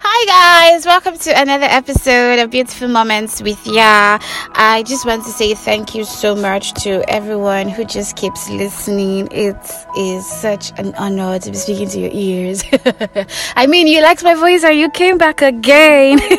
Hi guys, welcome to another episode of Beautiful Moments with Ya. I just want to say thank you so much to everyone who just keeps listening. It is such an honor to be speaking to your ears. I mean, you liked my voice and you came back again.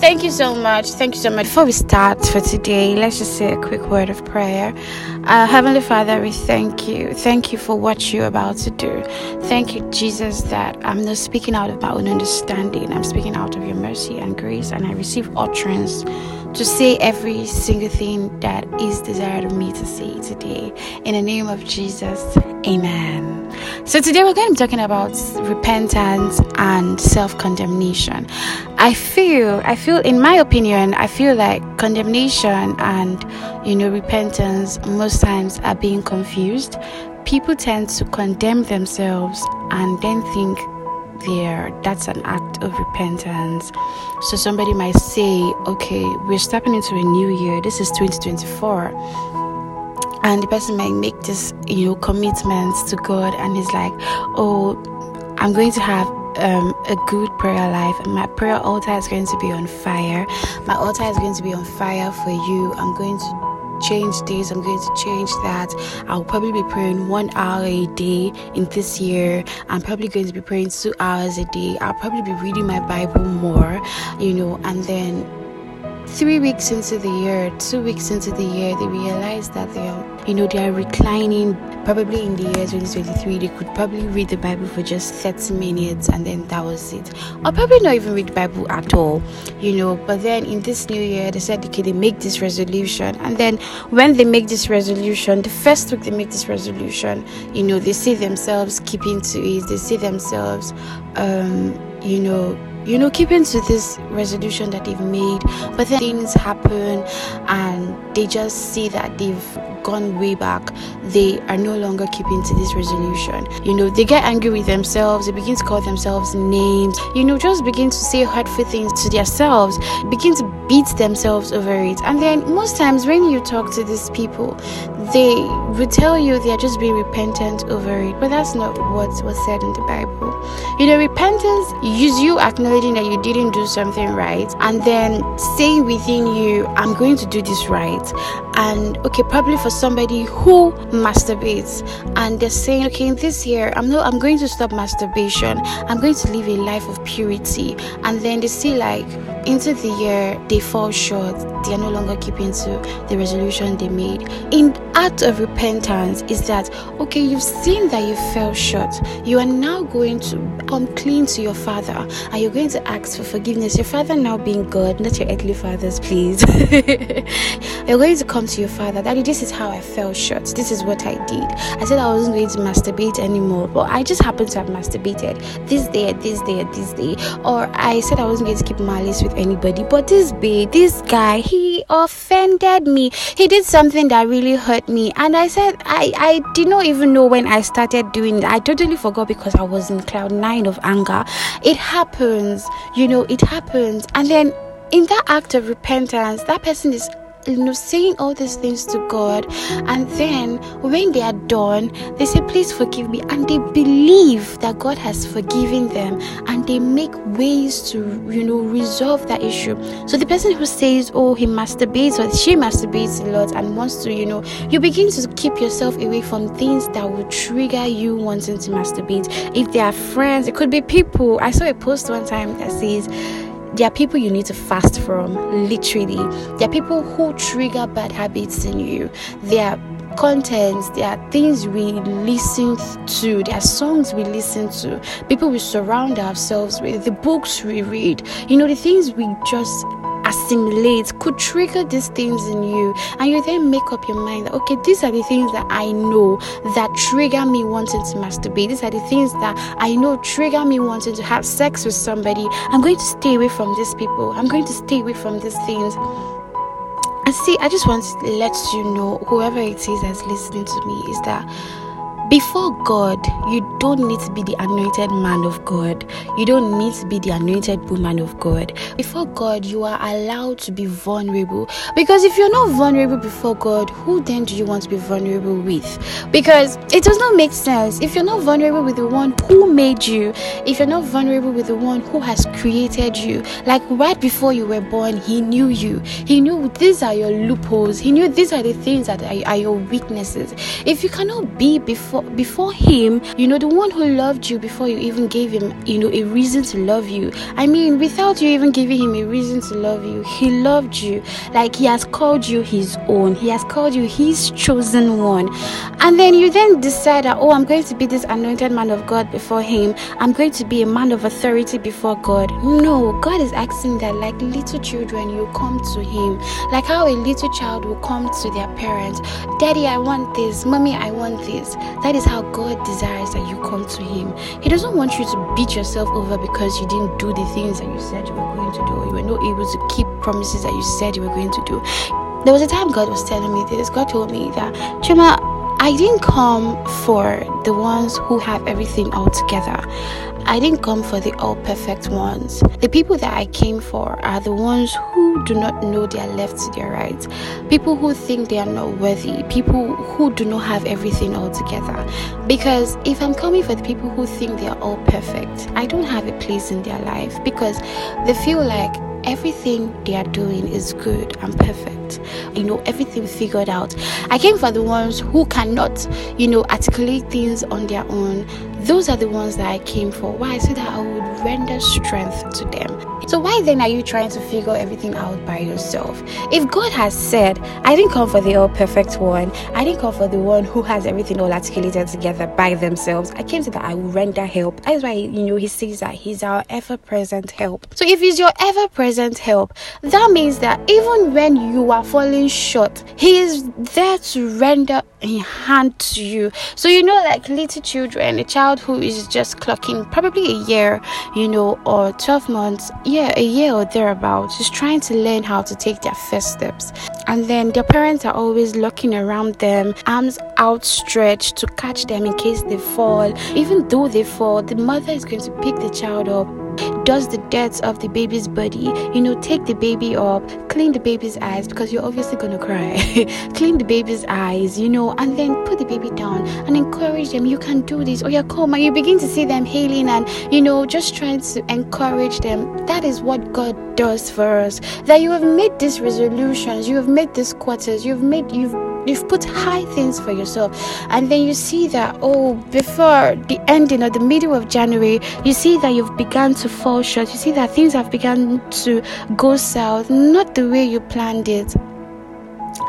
thank you so much. Thank you so much. Before we start for today, let's just say a quick word of prayer. Uh, Heavenly Father, we thank you. Thank you for what you're about to do. Thank you, Jesus, that I'm not speaking out of my own understanding understanding. I'm speaking out of your mercy and grace, and I receive utterance to say every single thing that is desired of me to say today. In the name of Jesus, amen. So, today we're going to be talking about repentance and self condemnation. I feel, I feel, in my opinion, I feel like condemnation and, you know, repentance most times are being confused. People tend to condemn themselves and then think there that's an act of repentance. So somebody might say okay we're stepping into a new year this is 2024 and the person might make this you know commitments to god and he's like oh i'm going to have um, a good prayer life. My prayer altar is going to be on fire. My altar is going to be on fire for you. I'm going to change this, I'm going to change that. I'll probably be praying one hour a day in this year. I'm probably going to be praying two hours a day. I'll probably be reading my Bible more, you know, and then three weeks into the year, two weeks into the year, they realize that they are, you know, they are reclining. Probably in the year 2023, they could probably read the Bible for just 30 minutes and then that was it. Or probably not even read the Bible at all, you know. But then in this new year, they said, okay, they make this resolution. And then when they make this resolution, the first week they make this resolution, you know, they see themselves keeping to it, they see themselves, um, you know, you know, keeping to this resolution that they've made, but then things happen and they just see that they've gone way back. They are no longer keeping to this resolution. You know, they get angry with themselves, they begin to call themselves names, you know, just begin to say hurtful things to themselves, begin to beat themselves over it. And then most times when you talk to these people, they will tell you they are just being repentant over it, but that's not what was said in the Bible. You know, repentance is you acknowledging that you didn't do something right and then saying within you, I'm going to do this right. And okay, probably for somebody who masturbates and they're saying, okay, in this year, I'm not, I'm going to stop masturbation. I'm going to live a life of purity. And then they see like into the year they fall short. They are no longer keeping to the resolution they made. In act of repentance is that okay, you've seen that you fell short. You are now going to come clean to your father and you're going to ask for forgiveness. Your father now being God, not your earthly fathers, please. you're going to come to your father. Daddy, this is how I fell short. This is what I did. I said I wasn't going to masturbate anymore, but I just happened to have masturbated this day, this day, this day. Or I said I wasn't going to keep malice with anybody, but this babe, this guy, he offended me. He did something that really hurt me. And I said, I, I did not even know when I started doing it. I totally forgot because I was in cloud nine of anger. It happens, you know, it happens. And then in that act of repentance, that person is you know, saying all these things to God, and then when they are done, they say, Please forgive me, and they believe that God has forgiven them, and they make ways to, you know, resolve that issue. So the person who says, Oh, he masturbates or she masturbates a lot and wants to, you know, you begin to keep yourself away from things that will trigger you wanting to masturbate. If they are friends, it could be people. I saw a post one time that says, there are people you need to fast from, literally. There are people who trigger bad habits in you. There are contents, there are things we listen to, there are songs we listen to, people we surround ourselves with, the books we read, you know, the things we just assimilate could trigger these things in you and you then make up your mind that okay these are the things that i know that trigger me wanting to masturbate. These are the things that i know trigger me wanting to have sex with somebody. I'm going to stay away from these people. I'm going to stay away from these things. And see i just want to let you know whoever it is that's listening to me is that before God, you don't need to be the anointed man of God. You don't need to be the anointed woman of God. Before God, you are allowed to be vulnerable. Because if you're not vulnerable before God, who then do you want to be vulnerable with? Because it does not make sense. If you're not vulnerable with the one who made you, if you're not vulnerable with the one who has created you, like right before you were born, He knew you. He knew these are your loopholes. He knew these are the things that are, are your weaknesses. If you cannot be before before before him you know the one who loved you before you even gave him you know a reason to love you. I mean without you even giving him a reason to love you he loved you. Like he has called you his own. He has called you his chosen one. And then you then decide that oh i'm going to be this anointed man of god before him. I'm going to be a man of authority before god. No god is asking that like little children you come to him. Like how a little child will come to their parents. Daddy i want this. Mommy i want this that is how God desires that you come to Him. He doesn't want you to beat yourself over because you didn't do the things that you said you were going to do, you were not able to keep promises that you said you were going to do. There was a time God was telling me this. God told me that, Chima, I didn't come for the ones who have everything all together. I didn't come for the all perfect ones. The people that I came for are the ones who do not know their left to their right. People who think they are not worthy. People who do not have everything all together. Because if I'm coming for the people who think they are all perfect, I don't have a place in their life because they feel like everything they are doing is good and perfect. You know, everything figured out. I came for the ones who cannot, you know, articulate things on their own. Those are the ones that I came for. Why? So that I would render strength to them. So why then are you trying to figure everything out by yourself? If God has said, I didn't come for the all perfect one, I didn't come for the one who has everything all articulated together by themselves. I came to that I will render help. That's why you know he says that he's our ever-present help. So if he's your ever-present help, that means that even when you are falling short, he is there to render a hand to you. So you know, like little children, a child who is just clocking probably a year, you know, or 12 months, yeah, a year or thereabouts, just trying to learn how to take their first steps. And then their parents are always looking around them, arms outstretched to catch them in case they fall. Even though they fall, the mother is going to pick the child up does the dirt of the baby's body you know take the baby up clean the baby's eyes because you're obviously gonna cry. Clean the baby's eyes you know and then put the baby down and encourage them you can do this or you're calm and you begin to see them healing and you know just trying to encourage them. That is what god does for us. That you have made these resolutions you have made these quarters you've made you've you've put high things for yourself. And then you see that oh before the ending or the middle of january you see that you've begun to fall short. You see that things have begun to go south not the way you planned it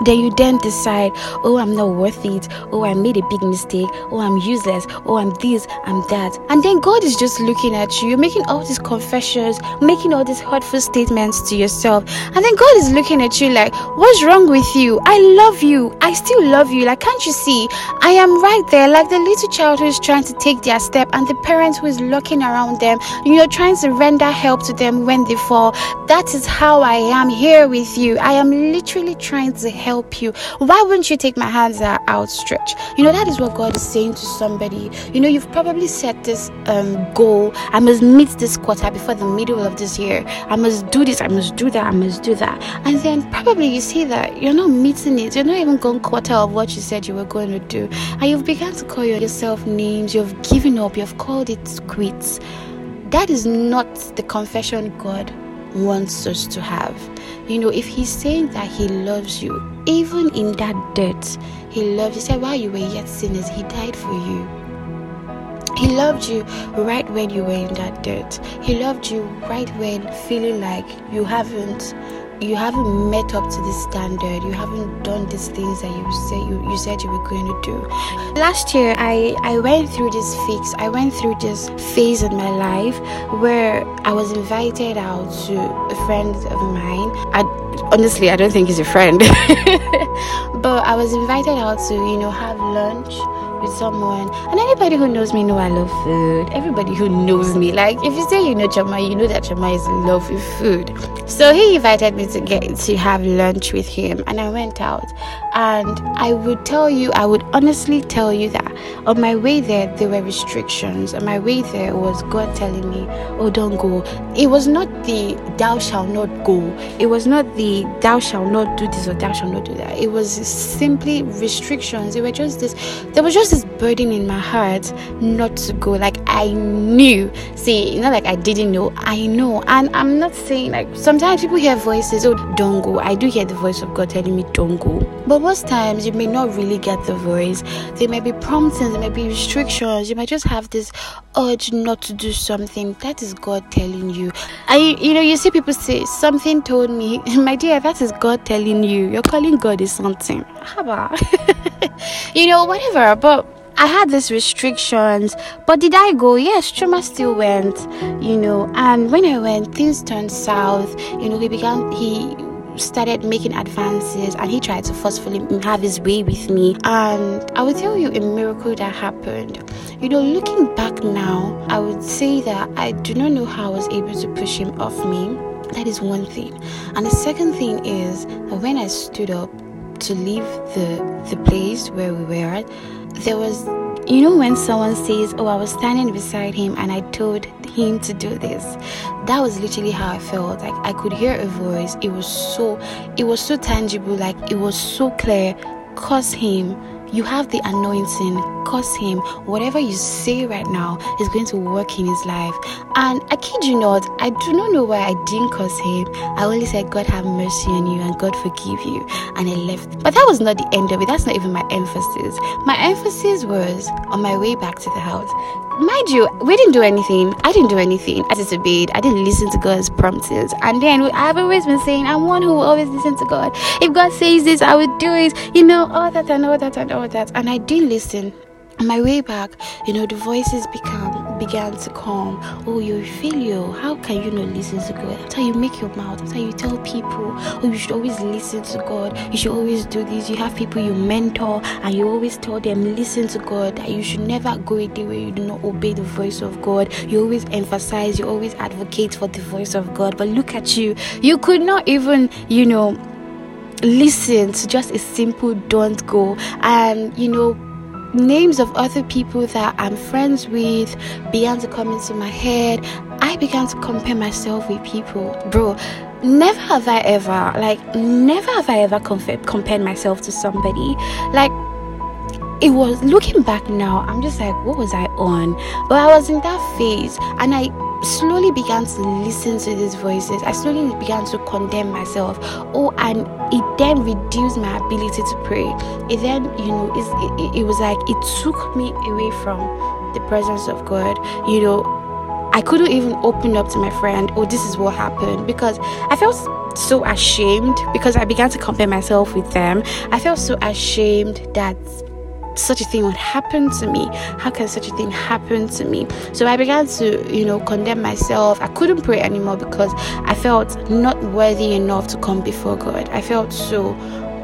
then you then decide, oh, I'm not worth it. Oh, I made a big mistake. Oh, I'm useless. Oh, I'm this, I'm that. And then God is just looking at you. You're making all these confessions, making all these hurtful statements to yourself. And then God is looking at you like, what's wrong with you? I love you. I still love you. Like, can't you see? I am right there, like the little child who is trying to take their step and the parent who is looking around them. You're trying to render help to them when they fall. That is how I am here with you. I am literally trying to help you. Why wouldn't you take my hands that are outstretched? You know, that is what God is saying to somebody. You know, you've probably set this um, goal. I must meet this quarter before the middle of this year. I must do this. I must do that. I must do that. And then probably you see that you're not meeting it. You're not even going quarter of what you said you were going to do. And you've begun to call yourself names. You've given up. You've called it quits. That is not the confession God wants us to have. You know, if He's saying that He loves you, even in that dirt, He loves you. He said, while you were yet sinners, He died for you. He loved you right when you were in that dirt. He loved you right when feeling like you haven't you haven't met up to this standard. You haven't done these things that you said you, you said you were going to do. Last year i i went through this fix. I went through this phase in my life where i was invited out to a friend of mine. I, honestly i don't think he's a friend. But i was invited out to you know have lunch with someone and anybody who knows me know I love food everybody who knows me like if you say you know Chama you know that Chama is in love with food so he invited me to get to have lunch with him and I went out and I would tell you I would honestly tell you that on my way there, there were restrictions. On my way there was God telling me, Oh, don't go. It was not the thou shall not go. It was not the thou shall not do this or thou shall not do that. It was simply restrictions. It were just this, there was just this burden in my heart not to go. Like I knew. See, not like I didn't know. I know. And I'm not saying like sometimes people hear voices, oh, don't go. I do hear the voice of God telling me, don't go. But most times you may not really get the voice. There may be promptings, there may be restrictions. You might just have this urge not to do something. That is God telling you. I, you know, you see people say, something told me, my dear, that is God telling you. You're calling God is something. How about? you know, whatever. But I had these restrictions, but did I go? Yes, Chuma still went, you know. And when I went, things turned south. You know, he began, he started making advances and he tried to forcefully have his way with me. And I will tell you a miracle that happened. You know, looking back now, I would say that I do not know how I was able to push him off me. That is one thing. And the second thing is that when I stood up to leave the the place where we were at, there was you know when someone says oh i was standing beside him and i told him to do this that was literally how i felt. Like i could hear a voice. It was so it was so tangible. Like it was so clear. Curse him you have the anointing curse him whatever you say right now is going to work in his life and i kid you not i do not know why i didn't curse him i only said god have mercy on you and god forgive you and i left but that was not the end of it that's not even my emphasis my emphasis was on my way back to the house mind you, we didn't do anything. I didn't do anything. I disobeyed. I didn't listen to God's promptings. And then I've always been saying, I'm one who will always listen to God. If God says this, I will do it. You know, all that and all that and all that. And I didn't listen. On my way back, you know, the voices become began to come. Oh, you're a failure. How can you not listen to God? That's how you make your mouth. That's how you tell people, oh, you should always listen to God. You should always do this. You have people you mentor, and you always tell them, listen to God. That you should never go a day where you do not obey the voice of God. You always emphasize. You always advocate for the voice of God. But look at you. You could not even, you know listen to just a simple don't go and you know names of other people that I'm friends with began to come into my head. I began to compare myself with people. Bro, never have I ever, like, never have I ever compared myself to somebody. Like, it was looking back now, I'm just like, what was I on? But I was in that phase and I slowly began to listen to these voices. I slowly began to condemn myself. Oh, and it then reduced my ability to pray. It then, you know, it, it was like it took me away from the presence of God. You know, I couldn't even open up to my friend, oh, this is what happened, because I felt so ashamed because I began to compare myself with them. I felt so ashamed that such a thing would happen to me? How can such a thing happen to me? So i began to you know condemn myself. I couldn't pray anymore because i felt not worthy enough to come before god. I felt so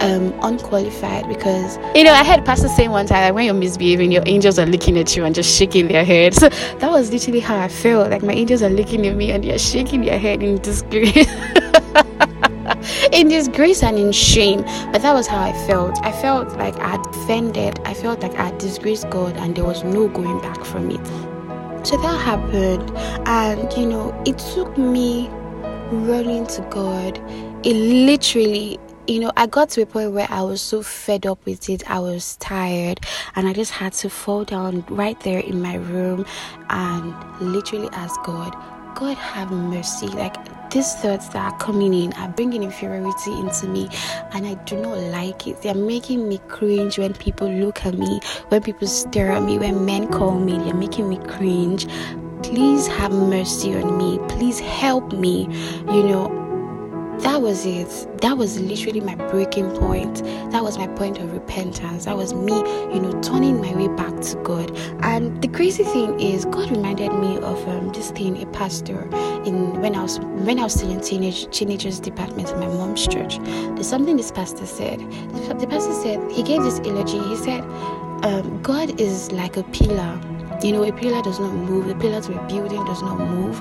um, unqualified because you know I heard pastor saying one time like when you're misbehaving your angels are looking at you and just shaking their head. So that was literally how I felt. Like my angels are looking at me and they're shaking their head in disgrace. In disgrace and in shame. But that was how I felt. I felt like I had offended. I felt like I disgraced God and there was no going back from it. So that happened, and you know, it took me running to God. It literally you know, I got to a point where I was so fed up with it. I was tired and I just had to fall down right there in my room and literally ask God, God have mercy. Like these thoughts that are coming in are bringing inferiority into me, and I do not like it. They're making me cringe when people look at me, when people stare at me, when men call me, they're making me cringe. Please have mercy on me. Please help me. You know, that was it. That was literally my breaking point. That was my point of repentance. That was me, you know, turning my way back to God. And the crazy thing is, God reminded me of um, this thing a pastor in when I was when I was still in teenage teenagers department in my mom's church. There's something this pastor said. The, pastor said he gave this eulogy. He said, um, "God is like a pillar." You know, a pillar does not move. The pillar to a building does not move.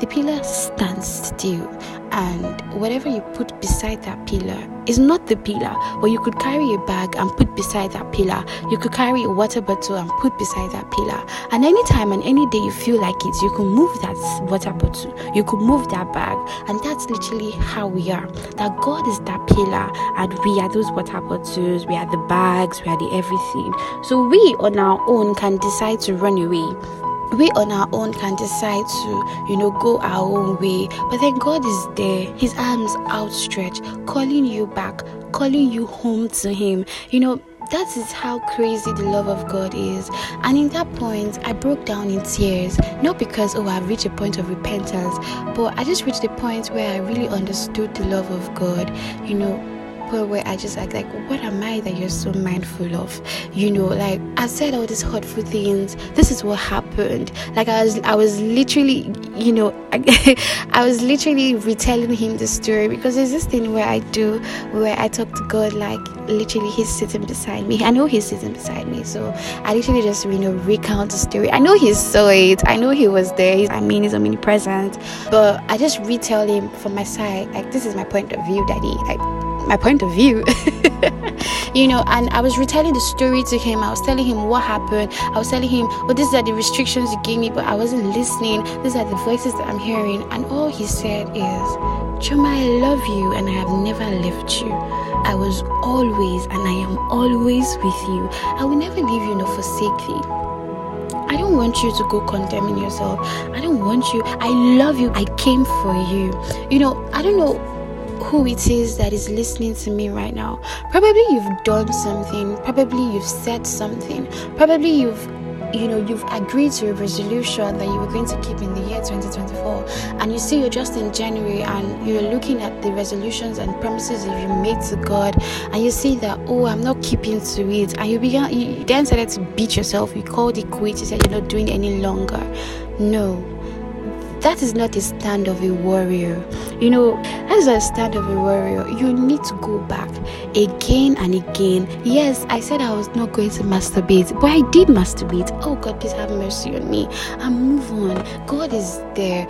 The pillar stands still and whatever you put beside that pillar is not the pillar but you could carry a bag and put beside that pillar. You could carry a water bottle and put beside that pillar. And anytime and any day you feel like it you can move that water bottle. You could move that bag. And that's literally how we are. That god is that pillar and we are those water bottles. We are the bags. We are the everything. So we on our own can decide to run away we on our own can decide to, you know, go our own way. But then God is there, His arms outstretched, calling you back, calling you home to Him. You know, that is how crazy the love of God is. And in that point, I broke down in tears. Not because, oh, I've reached a point of repentance, but I just reached a point where I really understood the love of God. You know, where I just like, like, what am I that you're so mindful of? You know, like I said all these hurtful things. This is what happened. Like I was, I was literally, you know, I, I was literally retelling him the story because there's this thing where I do, where I talk to God like literally he's sitting beside me. I know he's sitting beside me, so I literally just you know recount the story. I know he saw it. I know he was there. I mean, he's omnipresent, but I just retell him from my side. Like this is my point of view, Daddy. Like my point of view. you know, and I was retelling the story to him. I was telling him what happened. I was telling him, well, these are the restrictions you gave me, but I wasn't listening. These are the voices that I'm hearing. And all he said is, Choma, I love you and I have never left you. I was always and I am always with you. I will never leave you nor forsake thee. I don't want you to go condemning yourself. I don't want you. I love you. I came for you. You know, I don't know who it is that is listening to me right now. Probably you've done something, probably you've said something, probably you've you know you've agreed to a resolution that you were going to keep in the year 2024 and you see you're just in january and you're looking at the resolutions and promises that you made to god. And you see that oh i'm not keeping to it. And you began you then started to beat yourself. You called it quits. You said you're not doing any longer. No that is not a stand of a warrior. You know, as a stand of a warrior, you need to go back again and again. Yes, I said I was not going to masturbate, but I did masturbate. Oh God, please have mercy on me and move on. God is there.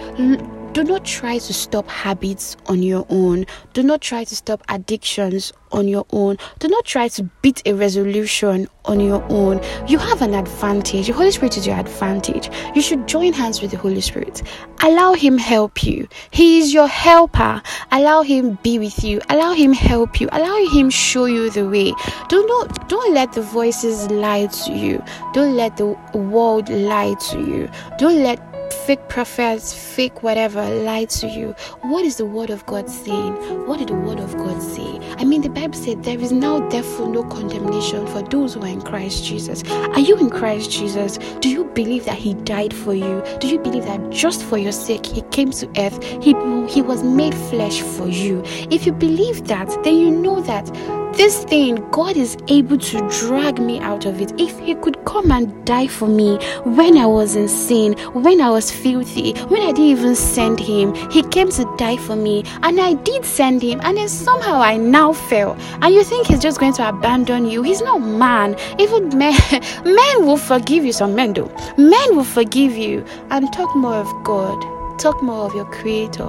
Do not try to stop habits on your own. Do not try to stop addictions on your own. Do not try to beat a resolution on your own. You have an advantage. The Holy Spirit is your advantage. You should join hands with the Holy Spirit. Allow Him help you. He is your helper. Allow Him be with you. Allow Him help you. Allow Him show you the way. Do not don't let the voices lie to you. Don't let the world lie to you. Don't let fake prophets, fake whatever lie to you. What is the word of God saying? What did the word of God say? I mean, the Bible said there is now therefore no condemnation for those who are in Christ Jesus. Are you in Christ Jesus? Do you believe that He died for you? Do you believe that just for your sake He came to earth? He He was made flesh for you. If you believe that, then you know that this thing, God is able to drag me out of it. If He could come and die for me when I was in sin, when I was filthy, when I didn't even send Him, He came to die for me, and I did send Him, and then somehow I now fell. And you think He's just going to abandon you? He's not man. Even men, men will forgive you. Some men do. Men will forgive you. And talk more of God. Talk more of your Creator.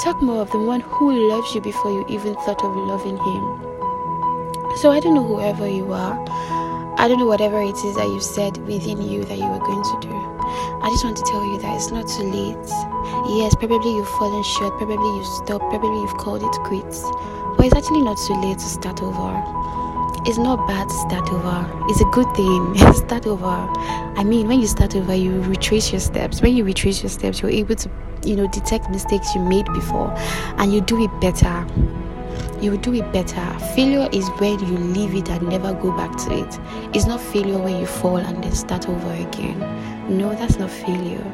Talk more of the one who loves you before you even thought of loving Him. So I don't know whoever you are. I don't know whatever it is that you said within you that you were going to do. I just want to tell you that it's not too late. Yes, probably you've fallen short, probably you've stopped, probably you've called it quits. But it's actually not too late to start over. It's not bad to start over. It's a good thing. start over. I mean, when you start over, you retrace your steps. When you retrace your steps, you're able to, you know, detect mistakes you made before and you do it better you will do it better. Failure is when you leave it and never go back to it. It's not failure when you fall and then start over again. No, that's not failure.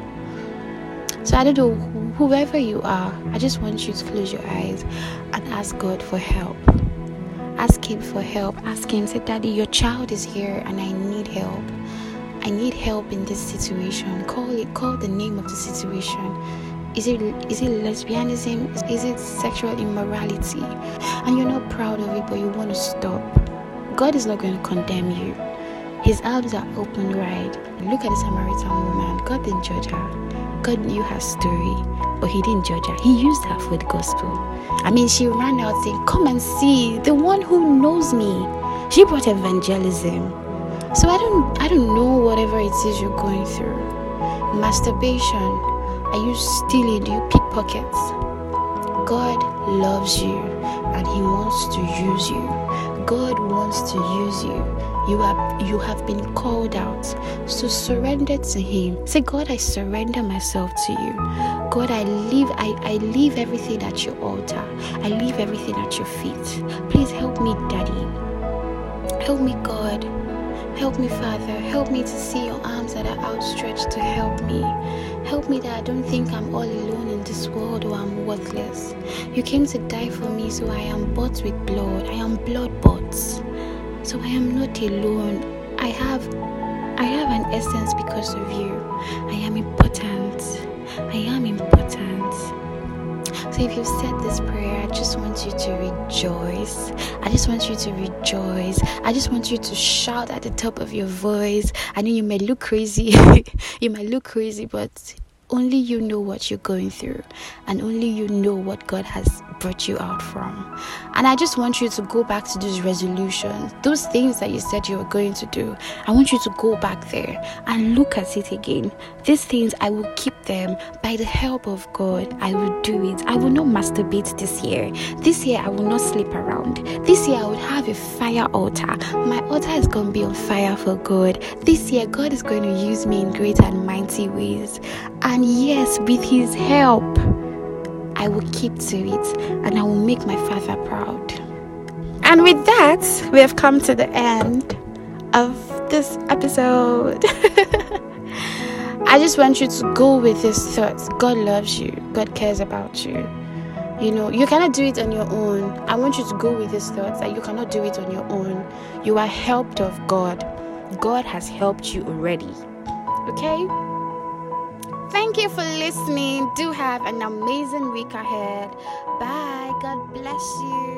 So I don't know, whoever you are, I just want you to close your eyes and ask God for help. Ask Him for help. Ask Him, say, Daddy, your child is here and I need help. I need help in this situation. Call it, call the name of the situation is it is it lesbianism? Is it sexual immorality? And you're not proud of it, but you want to stop. God is not going to condemn you. His arms are open wide. Look at the Samaritan woman. God didn't judge her. God knew her story, but He didn't judge her. He used her for the gospel. I mean, she ran out saying, Come and see the one who knows me. She brought evangelism. So I don't I don't know whatever it is you're going through. Masturbation. Are you stealing? Do you pickpockets? God loves you and He wants to use you. God wants to use you. You have you have been called out. So surrender to Him. Say, God, I surrender myself to you. God, I leave I, I leave everything at your altar. I leave everything at your feet. Please help me, Daddy. Help me, God. Help me, Father. Help me to see your arms that are outstretched to help me. Help me that I don't think I'm all alone in this world or I'm worthless. You came to die for me, so I am bought with blood. I am blood bought. So I am not alone. I have I have an essence because of you. I am important. I am important. So if you've said this prayer, I just want you to rejoice. I just want you to rejoice. I just want you to shout at the top of your voice. I know you may look crazy. you might look crazy, but only you know what you're going through, and only you know what God has brought you out from. And I just want you to go back to those resolutions, those things that you said you were going to do. I want you to go back there and look at it again. These things, I will keep them by the help of God. I will do it. I will not masturbate this year. This year, I will not sleep around. This year, I will have a fire altar. My altar is going to be on fire for God. This year, God is going to use me in great and mighty ways. And yes, with His help, I will keep to it and I will make my Father proud. And with that, we have come to the end of this episode. I just want you to go with this thought God loves you, God cares about you. You know, you cannot do it on your own. I want you to go with this thought that you cannot do it on your own. You are helped of God. God has helped you already. Okay? Thank you for listening. Do have an amazing week ahead. Bye. God bless you.